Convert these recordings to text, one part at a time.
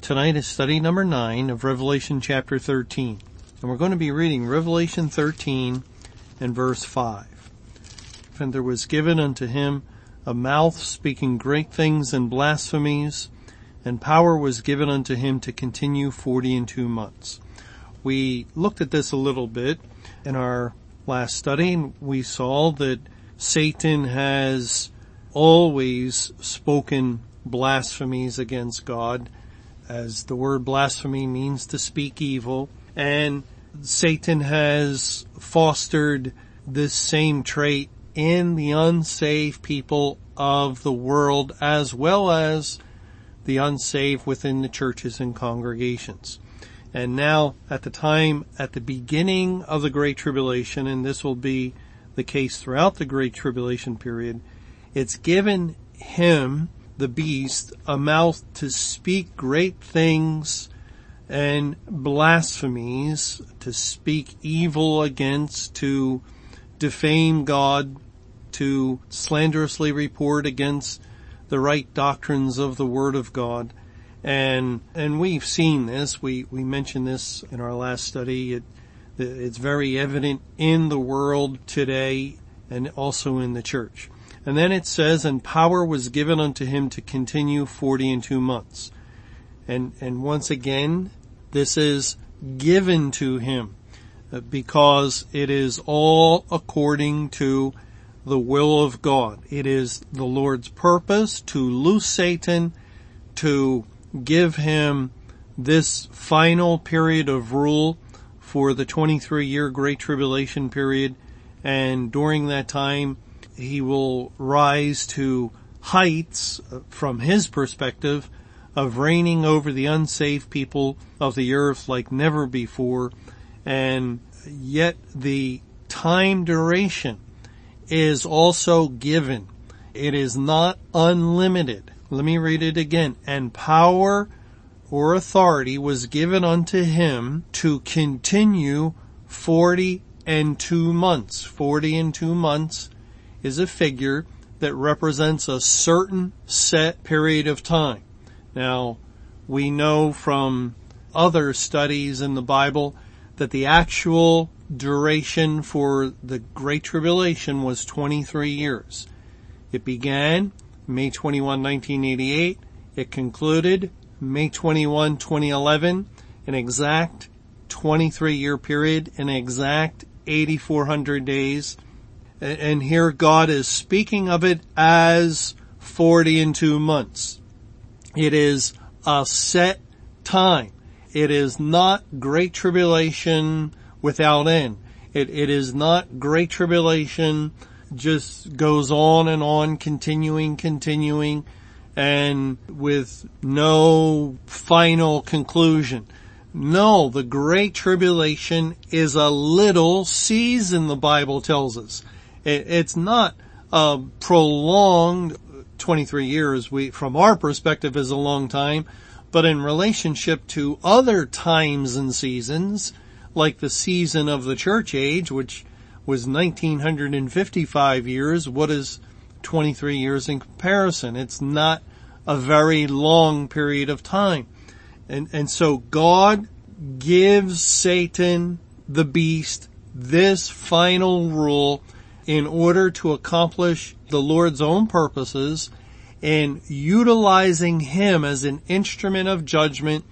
Tonight is study number 9 of Revelation chapter 13. And we're going to be reading Revelation 13 and verse 5. And there was given unto him a mouth speaking great things and blasphemies, and power was given unto him to continue forty and two months. We looked at this a little bit in our last study, and we saw that Satan has always spoken blasphemies against God as the word blasphemy means to speak evil. And Satan has fostered this same trait in the unsaved people of the world as well as the unsaved within the churches and congregations. And now at the time, at the beginning of the Great Tribulation, and this will be the case throughout the Great Tribulation period, it's given him the beast a mouth to speak great things and blasphemies, to speak evil against, to defame God, to slanderously report against the right doctrines of the Word of God. And, and we've seen this, we, we mentioned this in our last study, it, it's very evident in the world today and also in the church. And then it says, and power was given unto him to continue forty and two months. And, and once again, this is given to him uh, because it is all according to the will of God. It is the Lord's purpose to loose Satan, to give him this final period of rule for the 23 year Great Tribulation period. And during that time, he will rise to heights uh, from his perspective of reigning over the unsaved people of the earth like never before. And yet the time duration is also given. It is not unlimited. Let me read it again. And power or authority was given unto him to continue 40 and two months. 40 and two months is a figure that represents a certain set period of time. Now, we know from other studies in the Bible that the actual duration for the Great Tribulation was 23 years. It began May 21, 1988. It concluded May 21, 2011, an exact 23 year period, an exact 8,400 days and here God is speaking of it as 40 and two months. It is a set time. It is not great tribulation without end. It, it is not great tribulation just goes on and on, continuing, continuing, and with no final conclusion. No, the great tribulation is a little season, the Bible tells us. It's not a prolonged 23 years. We, from our perspective, is a long time, but in relationship to other times and seasons, like the season of the church age, which was 1955 years, what is 23 years in comparison? It's not a very long period of time. And, and so God gives Satan, the beast, this final rule in order to accomplish the Lord's own purposes and utilizing him as an instrument of judgment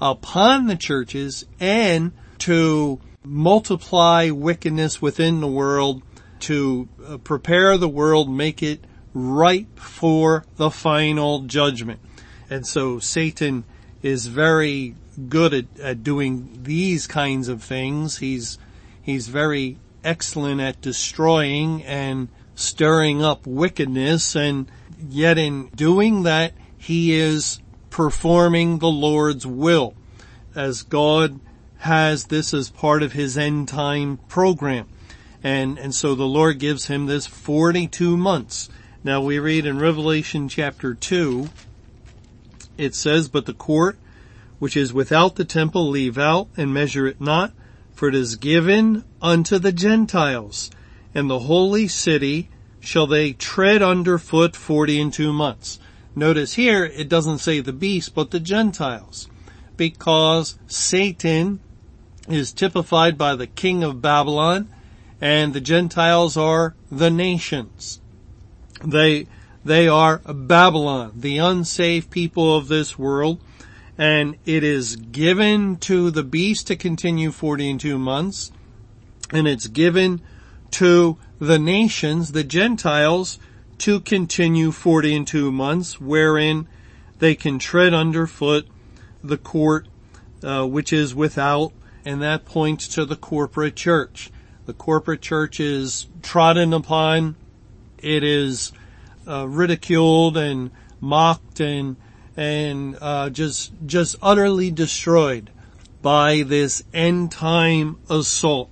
upon the churches and to multiply wickedness within the world to uh, prepare the world, make it ripe for the final judgment. And so Satan is very good at, at doing these kinds of things. He's, he's very excellent at destroying and stirring up wickedness and yet in doing that he is performing the Lord's will. as God has this as part of his end time program. And, and so the Lord gives him this 42 months. Now we read in Revelation chapter 2, it says, but the court which is without the temple leave out and measure it not, for it is given unto the Gentiles, and the holy city shall they tread under foot forty and two months. Notice here, it doesn't say the beast, but the Gentiles, because Satan is typified by the king of Babylon, and the Gentiles are the nations. They, they are Babylon, the unsaved people of this world, and it is given to the beast to continue 40 and 2 months, and it's given to the nations, the Gentiles, to continue 40 and 2 months, wherein they can tread underfoot the court, uh, which is without, and that points to the corporate church. The corporate church is trodden upon, it is uh, ridiculed and mocked and and uh, just just utterly destroyed by this end time assault.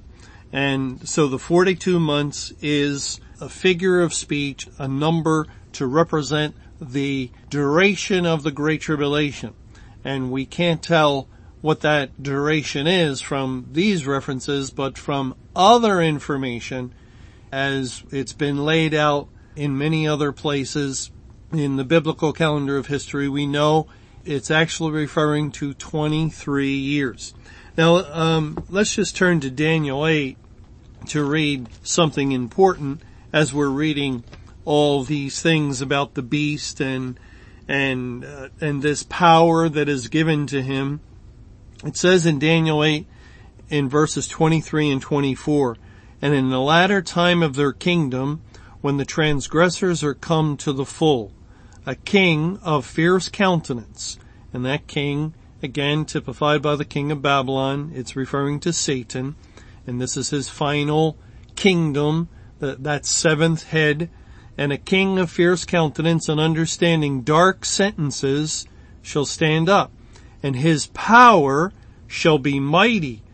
And so the 42 months is a figure of speech, a number to represent the duration of the Great Tribulation. And we can't tell what that duration is from these references, but from other information as it's been laid out in many other places in the biblical calendar of history, we know it's actually referring to 23 years. Now, um, let's just turn to Daniel 8 to read something important as we're reading all these things about the beast and and uh, and this power that is given to him. It says in Daniel 8 in verses 23 and 24, and in the latter time of their kingdom, when the transgressors are come to the full, a king of fierce countenance. And that king, again typified by the king of Babylon, it's referring to Satan. And this is his final kingdom, that, that seventh head. And a king of fierce countenance and understanding dark sentences shall stand up. And his power shall be mighty,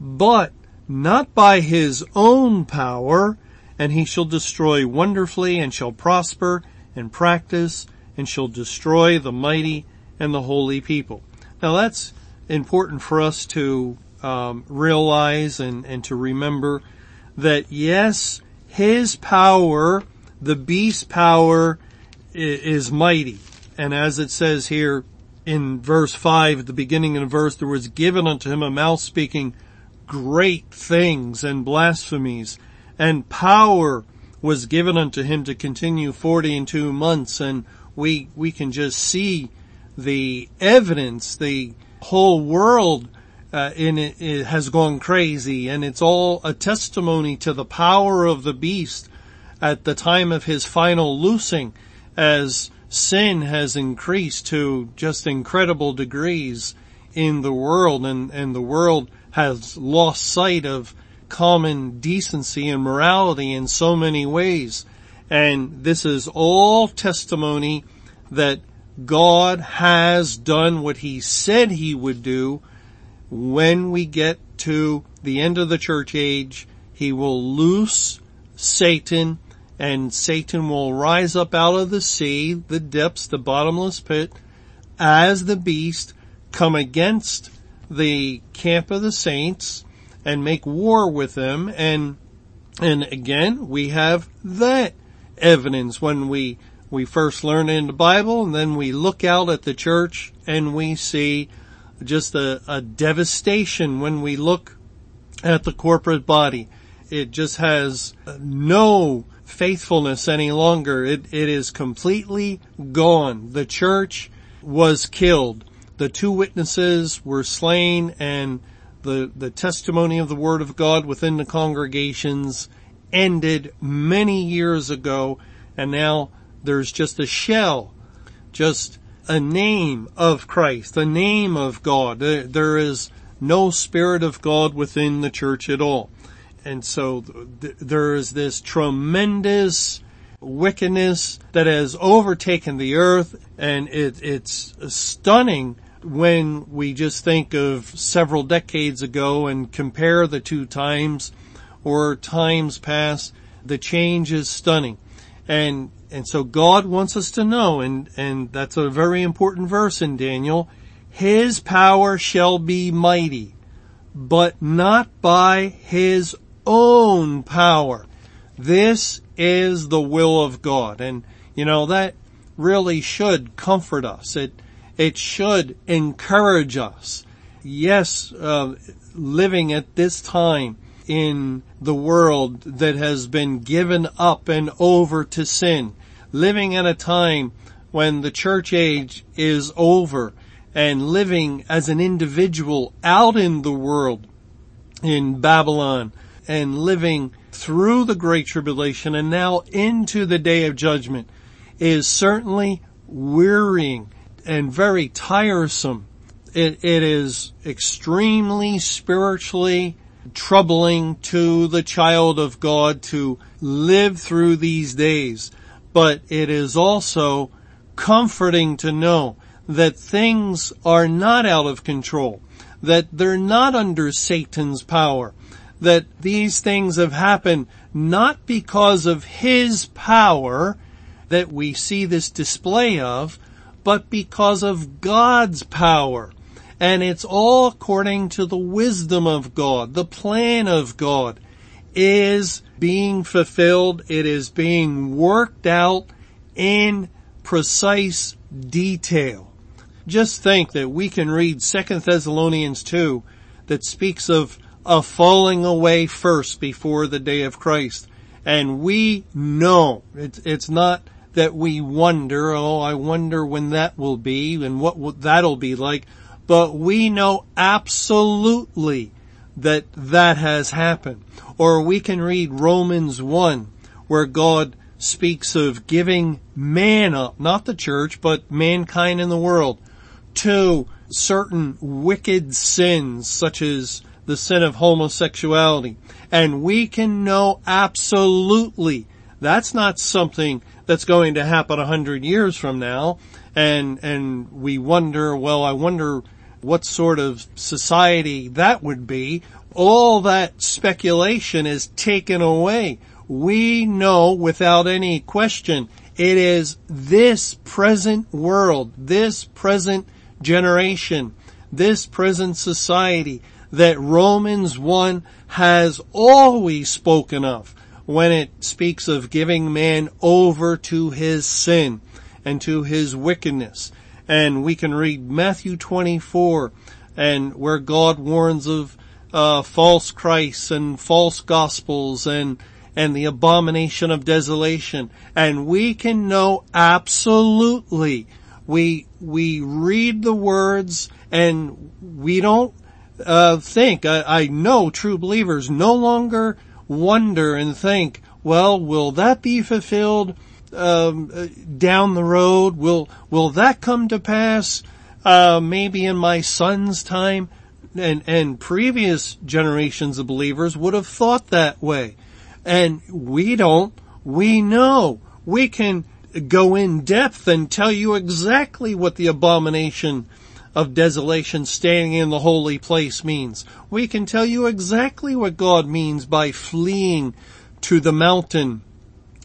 but not by his own power, and he shall destroy wonderfully and shall prosper and practice and shall destroy the mighty and the holy people. Now that's important for us to um, realize and, and to remember that yes, his power, the beast's power, is, mighty. And as it says here in verse 5, at the beginning of the verse, there was given unto him a mouth speaking great things and blasphemies, and power was given unto him to continue forty and two months, and we, we can just see the evidence, the whole world uh, in it, it, has gone crazy and it's all a testimony to the power of the beast at the time of his final loosing as sin has increased to just incredible degrees in the world and, and the world has lost sight of common decency and morality in so many ways. And this is all testimony that God has done what he said he would do when we get to the end of the church age. He will loose Satan and Satan will rise up out of the sea, the depths, the bottomless pit as the beast come against the camp of the saints and make war with them and and again we have that evidence when we, we first learn in the Bible and then we look out at the church and we see just a, a devastation when we look at the corporate body. It just has no faithfulness any longer. It, it is completely gone. The church was killed. The two witnesses were slain and the, the testimony of the word of God within the congregations ended many years ago and now there's just a shell, just a name of Christ, a name of God. There, there is no spirit of God within the church at all. And so th- there is this tremendous wickedness that has overtaken the earth and it, it's stunning when we just think of several decades ago and compare the two times or times past, the change is stunning. And, and so God wants us to know, and, and that's a very important verse in Daniel, His power shall be mighty, but not by His own power. This is the will of God. And, you know, that really should comfort us. It, it should encourage us. Yes, uh, living at this time in the world that has been given up and over to sin, living at a time when the church age is over and living as an individual out in the world in Babylon and living through the great tribulation and now into the day of judgment is certainly wearying and very tiresome. It, it is extremely spiritually troubling to the child of God to live through these days, but it is also comforting to know that things are not out of control, that they're not under Satan's power, that these things have happened not because of his power that we see this display of, but because of God's power. And it's all according to the wisdom of God. The plan of God is being fulfilled. It is being worked out in precise detail. Just think that we can read 2 Thessalonians 2 that speaks of a falling away first before the day of Christ. And we know it's, it's not that we wonder, oh, I wonder when that will be and what that'll be like. But we know absolutely that that has happened. Or we can read Romans 1 where God speaks of giving man up, not the church, but mankind in the world to certain wicked sins such as the sin of homosexuality. And we can know absolutely that's not something that's going to happen a hundred years from now. And, and we wonder, well, I wonder what sort of society that would be. All that speculation is taken away. We know without any question it is this present world, this present generation, this present society that Romans 1 has always spoken of when it speaks of giving man over to his sin and to his wickedness. And we can read Matthew 24 and where God warns of uh, false Christs and false gospels and and the abomination of desolation. And we can know absolutely. We we read the words and we don't uh, think. I, I know true believers no longer wonder and think, well, will that be fulfilled um, down the road? Will will that come to pass? Uh, maybe in my son's time, and and previous generations of believers would have thought that way, and we don't. We know we can go in depth and tell you exactly what the abomination of desolation standing in the holy place means. We can tell you exactly what God means by fleeing to the mountain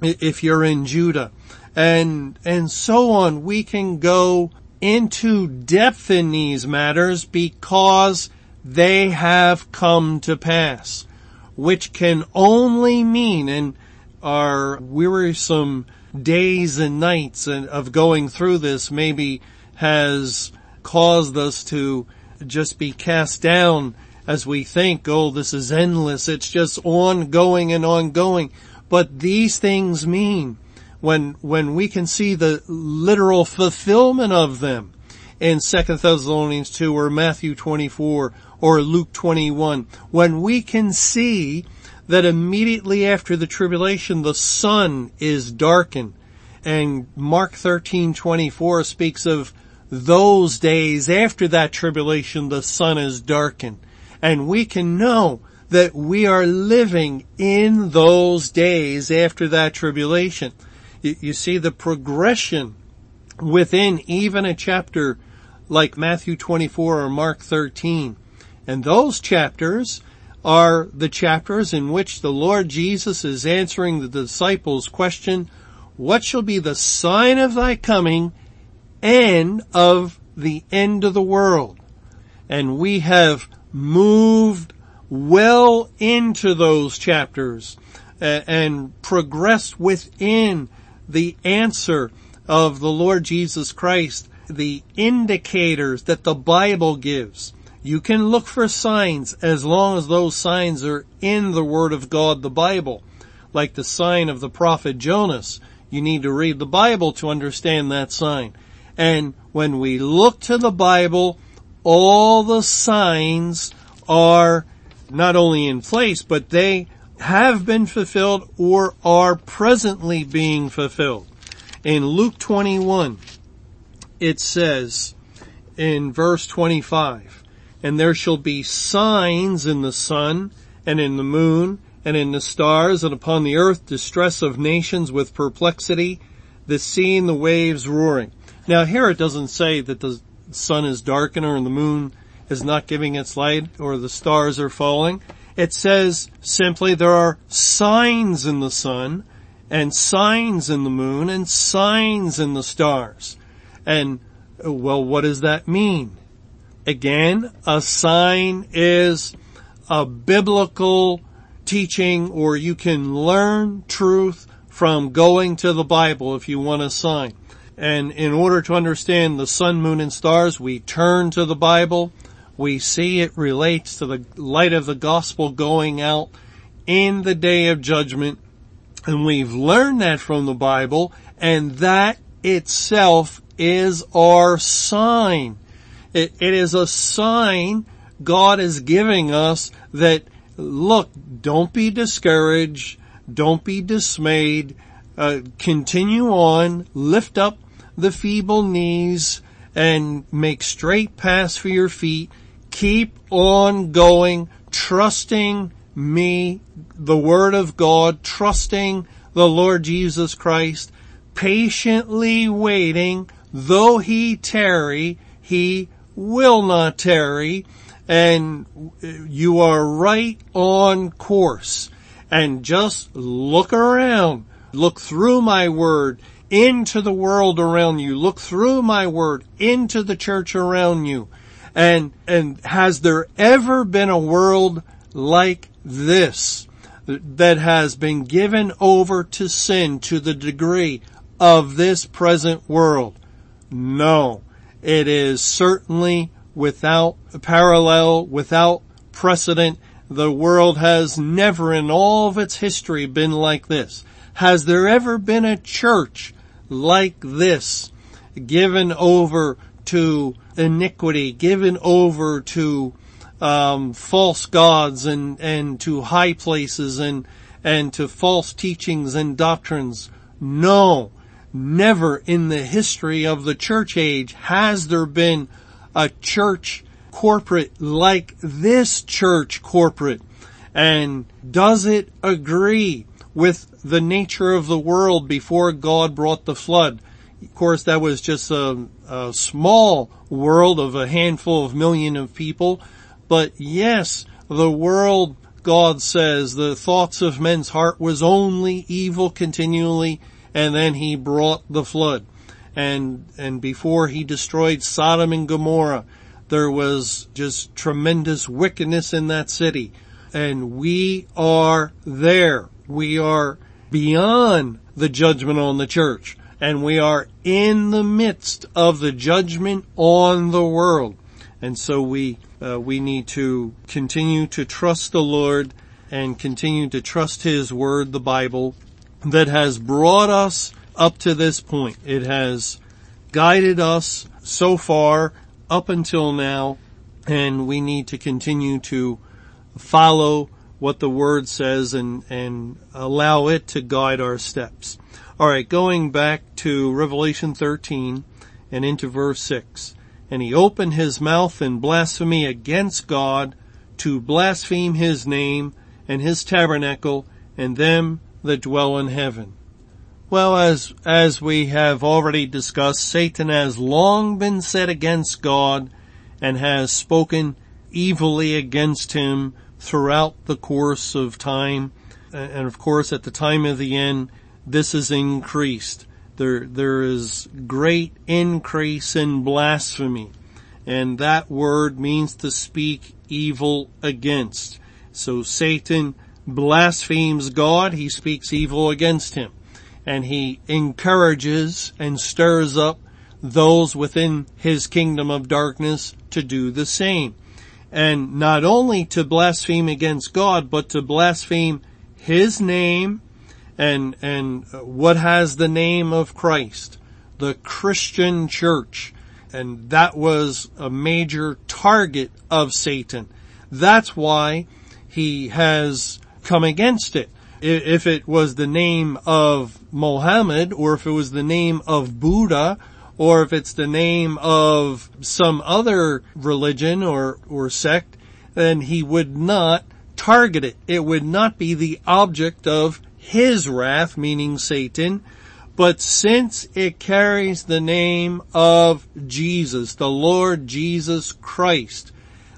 if you're in Judah. And, and so on. We can go into depth in these matters because they have come to pass, which can only mean, and our wearisome days and nights of going through this maybe has caused us to just be cast down as we think, oh, this is endless. It's just ongoing and ongoing. But these things mean when, when we can see the literal fulfillment of them in 2 Thessalonians 2 or Matthew 24 or Luke 21, when we can see that immediately after the tribulation the sun is darkened and Mark 13:24 speaks of those days after that tribulation, the sun is darkened. And we can know that we are living in those days after that tribulation. You, see the progression within even a chapter like Matthew 24 or Mark 13. And those chapters are the chapters in which the Lord Jesus is answering the disciples' question, what shall be the sign of thy coming and of the end of the world? And we have moved well into those chapters uh, and progressed within the answer of the Lord Jesus Christ, the indicators that the Bible gives. You can look for signs as long as those signs are in the Word of God, the Bible. Like the sign of the prophet Jonas. You need to read the Bible to understand that sign. And when we look to the Bible, all the signs are not only in place, but they have been fulfilled or are presently being fulfilled. In Luke 21, it says in verse 25, and there shall be signs in the sun and in the moon and in the stars and upon the earth distress of nations with perplexity, the sea and the waves roaring. Now here it doesn't say that the sun is darkening or the moon is not giving its light or the stars are falling. It says simply there are signs in the sun and signs in the moon and signs in the stars. And well, what does that mean? Again, a sign is a biblical teaching or you can learn truth from going to the Bible if you want a sign. And in order to understand the sun, moon, and stars, we turn to the Bible. We see it relates to the light of the gospel going out in the day of judgment and we've learned that from the Bible and that itself is our sign. It, it is a sign God is giving us that look, don't be discouraged. Don't be dismayed. Uh, continue on. Lift up the feeble knees and make straight paths for your feet. Keep on going, trusting me, the Word of God, trusting the Lord Jesus Christ, patiently waiting, though He tarry, He will not tarry, and you are right on course. And just look around, look through my Word, into the world around you, look through my Word, into the church around you, and, and has there ever been a world like this that has been given over to sin to the degree of this present world? No. It is certainly without parallel, without precedent. The world has never in all of its history been like this. Has there ever been a church like this given over to iniquity, given over to um, false gods and and to high places and and to false teachings and doctrines. No, never in the history of the church age has there been a church corporate like this church corporate. And does it agree with the nature of the world before God brought the flood? Of course, that was just a, a small world of a handful of million of people but yes, the world, God says, the thoughts of men's heart was only evil continually, and then he brought the flood. And, and before he destroyed Sodom and Gomorrah, there was just tremendous wickedness in that city. And we are there. We are beyond the judgment on the church. And we are in the midst of the judgment on the world. And so we uh, we need to continue to trust the Lord and continue to trust His Word, the Bible, that has brought us up to this point. It has guided us so far up until now, and we need to continue to follow what the Word says and, and allow it to guide our steps. Alright, going back to Revelation 13 and into verse 6 and he opened his mouth in blasphemy against God to blaspheme his name and his tabernacle and them that dwell in heaven. Well, as, as we have already discussed, Satan has long been set against God and has spoken evilly against him throughout the course of time. And of course, at the time of the end, this is increased. There, there is great increase in blasphemy. And that word means to speak evil against. So Satan blasphemes God, he speaks evil against him. And he encourages and stirs up those within his kingdom of darkness to do the same. And not only to blaspheme against God, but to blaspheme his name and, and what has the name of Christ? The Christian church. And that was a major target of Satan. That's why he has come against it. If it was the name of Mohammed or if it was the name of Buddha or if it's the name of some other religion or, or sect, then he would not target it. It would not be the object of his wrath, meaning Satan, but since it carries the name of Jesus, the Lord Jesus Christ,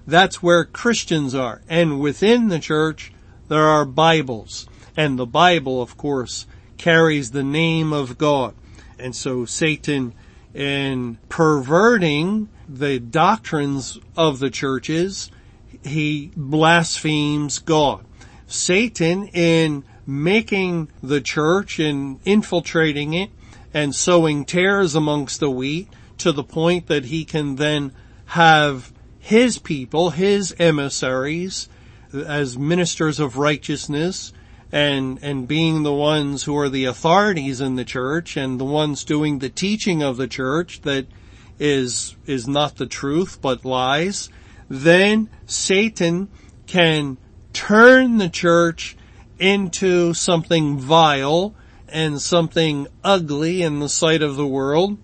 that's where Christians are. And within the church, there are Bibles. And the Bible, of course, carries the name of God. And so Satan, in perverting the doctrines of the churches, he blasphemes God. Satan, in making the church and infiltrating it and sowing tares amongst the wheat to the point that he can then have his people, his emissaries, as ministers of righteousness and, and being the ones who are the authorities in the church and the ones doing the teaching of the church that is, is not the truth but lies, then Satan can turn the church into something vile and something ugly in the sight of the world.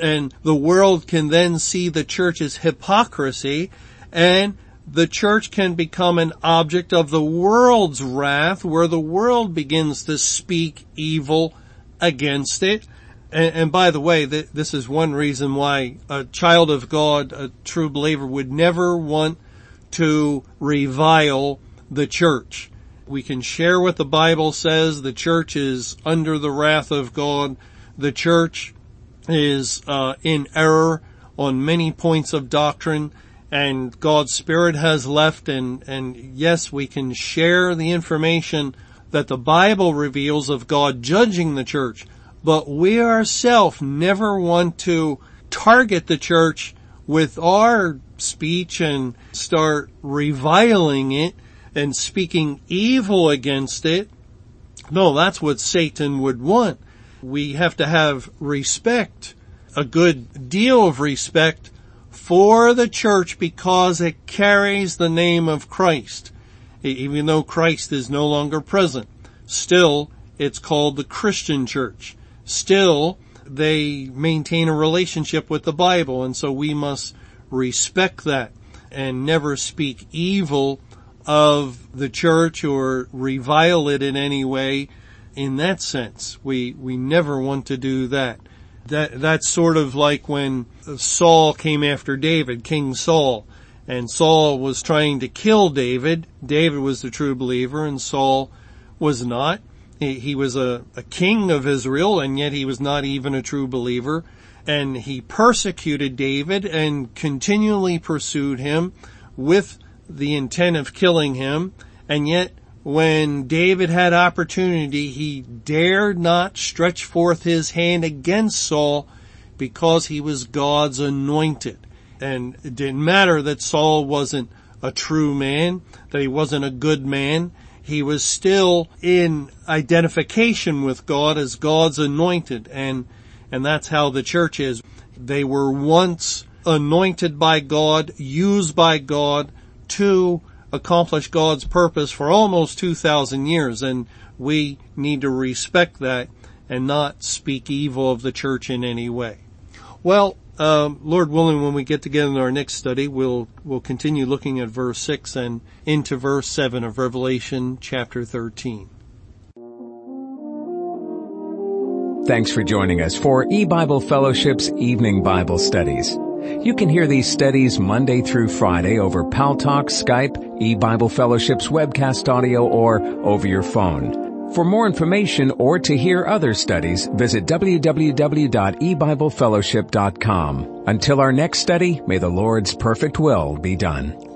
And the world can then see the church's hypocrisy and the church can become an object of the world's wrath where the world begins to speak evil against it. And, and by the way, th- this is one reason why a child of God, a true believer would never want to revile the church we can share what the Bible says. The church is under the wrath of God. The church is uh, in error on many points of doctrine and God's Spirit has left and, and yes, we can share the information that the Bible reveals of God judging the church, but we ourselves never want to target the church with our speech and start reviling it and speaking evil against it. No, that's what Satan would want. We have to have respect, a good deal of respect for the church because it carries the name of Christ. Even though Christ is no longer present, still it's called the Christian church. Still, they maintain a relationship with the Bible and so we must respect that and never speak evil of the church or revile it in any way in that sense. We, we never want to do that. That, that's sort of like when Saul came after David, King Saul, and Saul was trying to kill David. David was the true believer and Saul was not. He, he was a, a king of Israel and yet he was not even a true believer. And he persecuted David and continually pursued him with the intent of killing him, and yet when David had opportunity, he dared not stretch forth his hand against Saul because he was God's anointed. And it didn't matter that Saul wasn't a true man, that he wasn't a good man. He was still in identification with God as God's anointed and, and that's how the church is. They were once anointed by God, used by God, to accomplish God's purpose for almost 2,000 years and we need to respect that and not speak evil of the church in any way. Well, um, Lord willing, when we get together in our next study, we'll we'll continue looking at verse six and into verse seven of Revelation chapter thirteen. Thanks for joining us for E-Bible Fellowship's Evening Bible Studies. You can hear these studies Monday through Friday over Paltalk, Skype, E-Bible Fellowship's webcast audio, or over your phone. For more information or to hear other studies, visit www.ebiblefellowship.com. Until our next study, may the Lord's perfect will be done.